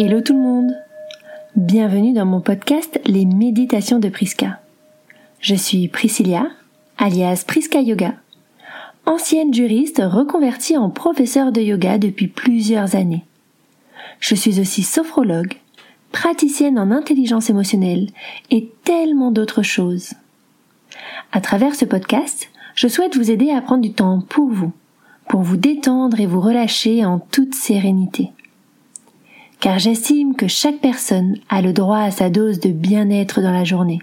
Hello tout le monde Bienvenue dans mon podcast Les méditations de Priska. Je suis Priscilla, alias Priska Yoga, ancienne juriste reconvertie en professeur de yoga depuis plusieurs années. Je suis aussi sophrologue, praticienne en intelligence émotionnelle et tellement d'autres choses. À travers ce podcast, je souhaite vous aider à prendre du temps pour vous, pour vous détendre et vous relâcher en toute sérénité car j'estime que chaque personne a le droit à sa dose de bien-être dans la journée.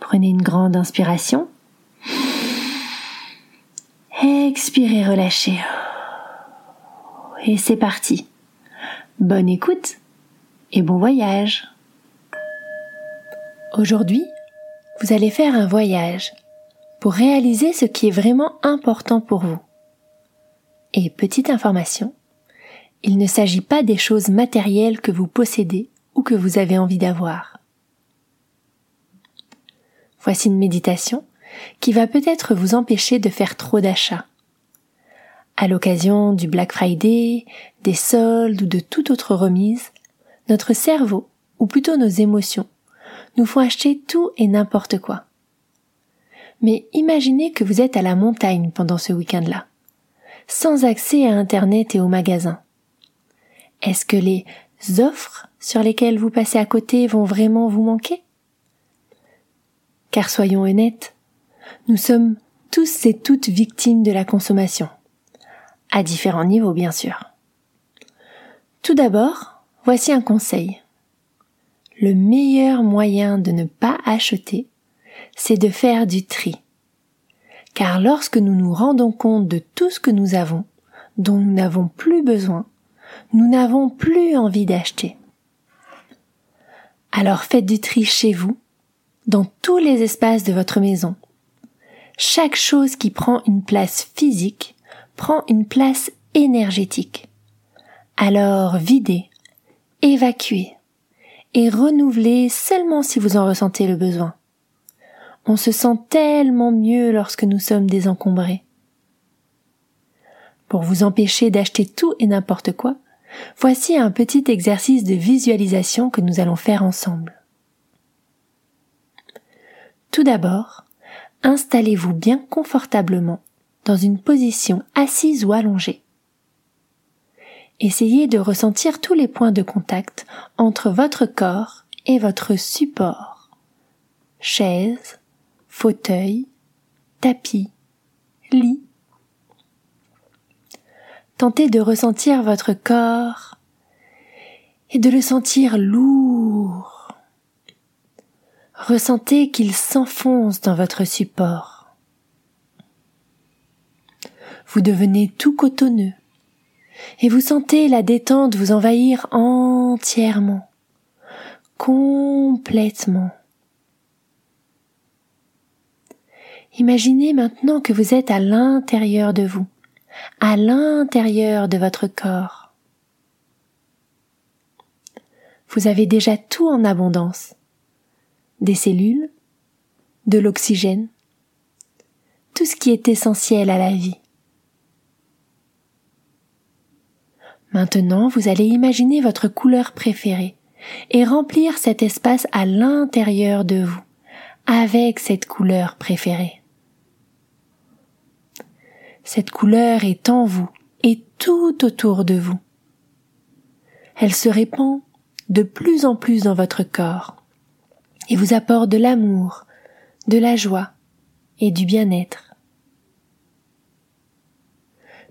Prenez une grande inspiration. Expirez, relâchez. Et c'est parti. Bonne écoute et bon voyage. Aujourd'hui, vous allez faire un voyage pour réaliser ce qui est vraiment important pour vous. Et petite information, il ne s'agit pas des choses matérielles que vous possédez ou que vous avez envie d'avoir. Voici une méditation qui va peut-être vous empêcher de faire trop d'achats. À l'occasion du Black Friday, des soldes ou de toute autre remise, notre cerveau, ou plutôt nos émotions, nous font acheter tout et n'importe quoi. Mais imaginez que vous êtes à la montagne pendant ce week-end-là, sans accès à Internet et au magasin. Est-ce que les offres sur lesquelles vous passez à côté vont vraiment vous manquer? Car soyons honnêtes, nous sommes tous et toutes victimes de la consommation, à différents niveaux bien sûr. Tout d'abord, voici un conseil. Le meilleur moyen de ne pas acheter, c'est de faire du tri. Car lorsque nous nous rendons compte de tout ce que nous avons, dont nous n'avons plus besoin, nous n'avons plus envie d'acheter. Alors faites du tri chez vous, dans tous les espaces de votre maison. Chaque chose qui prend une place physique prend une place énergétique. Alors videz, évacuez et renouvelez seulement si vous en ressentez le besoin. On se sent tellement mieux lorsque nous sommes désencombrés. Pour vous empêcher d'acheter tout et n'importe quoi, Voici un petit exercice de visualisation que nous allons faire ensemble. Tout d'abord, installez-vous bien confortablement dans une position assise ou allongée. Essayez de ressentir tous les points de contact entre votre corps et votre support. Chaise, fauteuil, tapis, lit, Tentez de ressentir votre corps et de le sentir lourd. Ressentez qu'il s'enfonce dans votre support. Vous devenez tout cotonneux et vous sentez la détente vous envahir entièrement, complètement. Imaginez maintenant que vous êtes à l'intérieur de vous à l'intérieur de votre corps. Vous avez déjà tout en abondance. Des cellules, de l'oxygène, tout ce qui est essentiel à la vie. Maintenant, vous allez imaginer votre couleur préférée et remplir cet espace à l'intérieur de vous avec cette couleur préférée. Cette couleur est en vous et tout autour de vous. Elle se répand de plus en plus dans votre corps et vous apporte de l'amour, de la joie et du bien-être.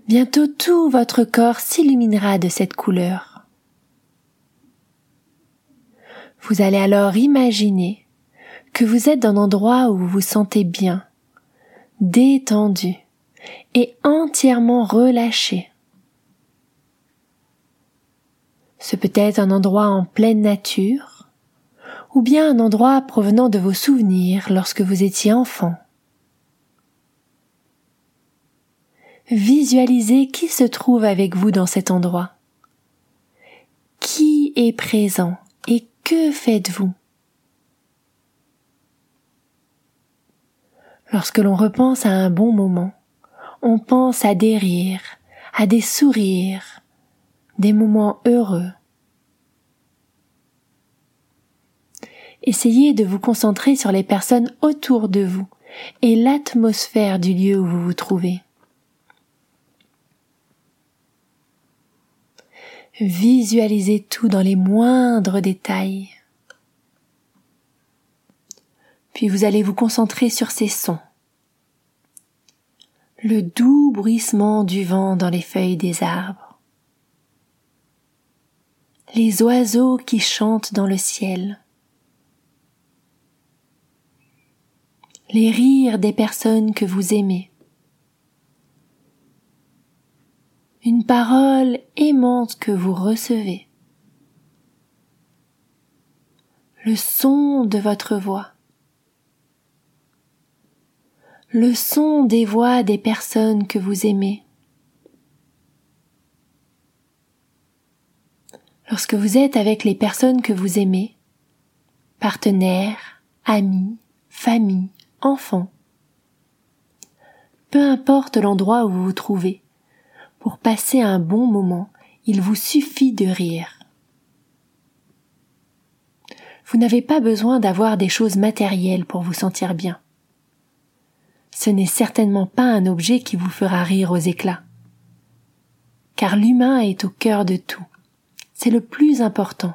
Bientôt tout votre corps s'illuminera de cette couleur. Vous allez alors imaginer que vous êtes dans un endroit où vous vous sentez bien, détendu, et entièrement relâché. Ce peut être un endroit en pleine nature, ou bien un endroit provenant de vos souvenirs lorsque vous étiez enfant. Visualisez qui se trouve avec vous dans cet endroit. Qui est présent et que faites-vous? Lorsque l'on repense à un bon moment, on pense à des rires, à des sourires, des moments heureux. Essayez de vous concentrer sur les personnes autour de vous et l'atmosphère du lieu où vous vous trouvez. Visualisez tout dans les moindres détails. Puis vous allez vous concentrer sur ces sons. Le doux bruissement du vent dans les feuilles des arbres. Les oiseaux qui chantent dans le ciel. Les rires des personnes que vous aimez. une parole aimante que vous recevez, le son de votre voix, le son des voix des personnes que vous aimez. Lorsque vous êtes avec les personnes que vous aimez, partenaires, amis, famille, enfants, peu importe l'endroit où vous vous trouvez, pour passer un bon moment, il vous suffit de rire. Vous n'avez pas besoin d'avoir des choses matérielles pour vous sentir bien. Ce n'est certainement pas un objet qui vous fera rire aux éclats. Car l'humain est au cœur de tout. C'est le plus important.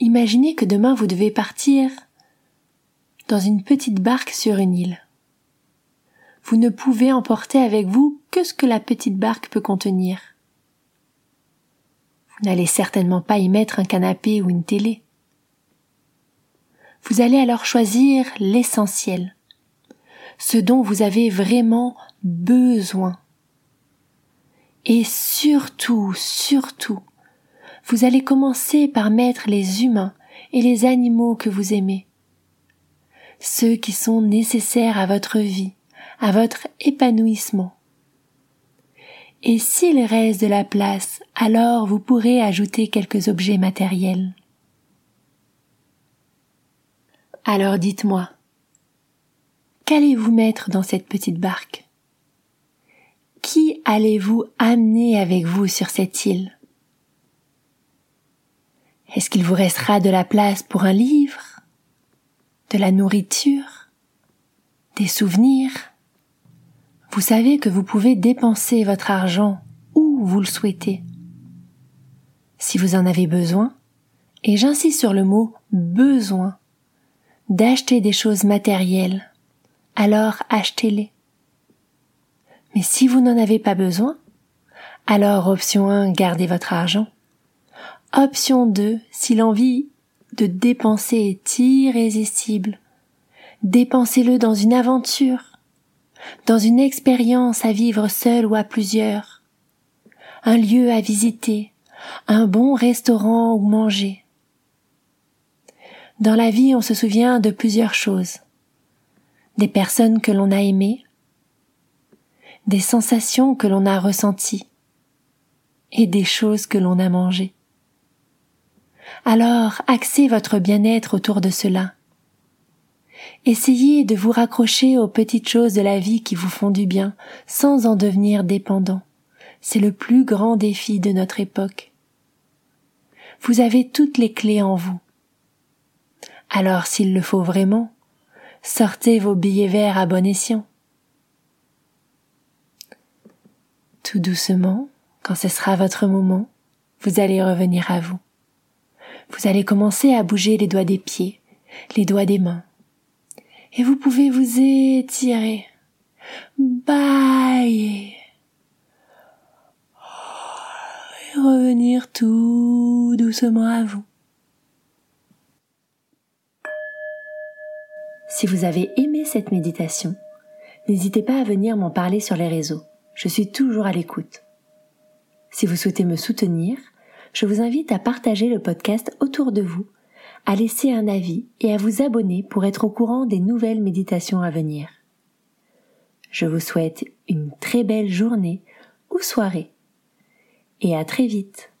Imaginez que demain vous devez partir dans une petite barque sur une île vous ne pouvez emporter avec vous que ce que la petite barque peut contenir. Vous n'allez certainement pas y mettre un canapé ou une télé. Vous allez alors choisir l'essentiel, ce dont vous avez vraiment besoin. Et surtout, surtout, vous allez commencer par mettre les humains et les animaux que vous aimez, ceux qui sont nécessaires à votre vie, à votre épanouissement. Et s'il reste de la place, alors vous pourrez ajouter quelques objets matériels. Alors dites-moi, qu'allez-vous mettre dans cette petite barque? Qui allez-vous amener avec vous sur cette île? Est-ce qu'il vous restera de la place pour un livre De la nourriture Des souvenirs? Vous savez que vous pouvez dépenser votre argent où vous le souhaitez. Si vous en avez besoin, et j'insiste sur le mot besoin, d'acheter des choses matérielles, alors achetez-les. Mais si vous n'en avez pas besoin, alors option 1, gardez votre argent. Option 2, si l'envie de dépenser est irrésistible, dépensez-le dans une aventure, dans une expérience à vivre seul ou à plusieurs, un lieu à visiter, un bon restaurant où manger. Dans la vie, on se souvient de plusieurs choses. Des personnes que l'on a aimées, des sensations que l'on a ressenties, et des choses que l'on a mangées. Alors, axez votre bien-être autour de cela Essayez de vous raccrocher aux petites choses de la vie qui vous font du bien, sans en devenir dépendant. C'est le plus grand défi de notre époque. Vous avez toutes les clés en vous. Alors s'il le faut vraiment, sortez vos billets verts à bon escient. Tout doucement, quand ce sera votre moment, vous allez revenir à vous. Vous allez commencer à bouger les doigts des pieds, les doigts des mains, et vous pouvez vous étirer, bailler et revenir tout doucement à vous. Si vous avez aimé cette méditation, n'hésitez pas à venir m'en parler sur les réseaux. Je suis toujours à l'écoute. Si vous souhaitez me soutenir, je vous invite à partager le podcast autour de vous à laisser un avis et à vous abonner pour être au courant des nouvelles méditations à venir. Je vous souhaite une très belle journée ou soirée et à très vite.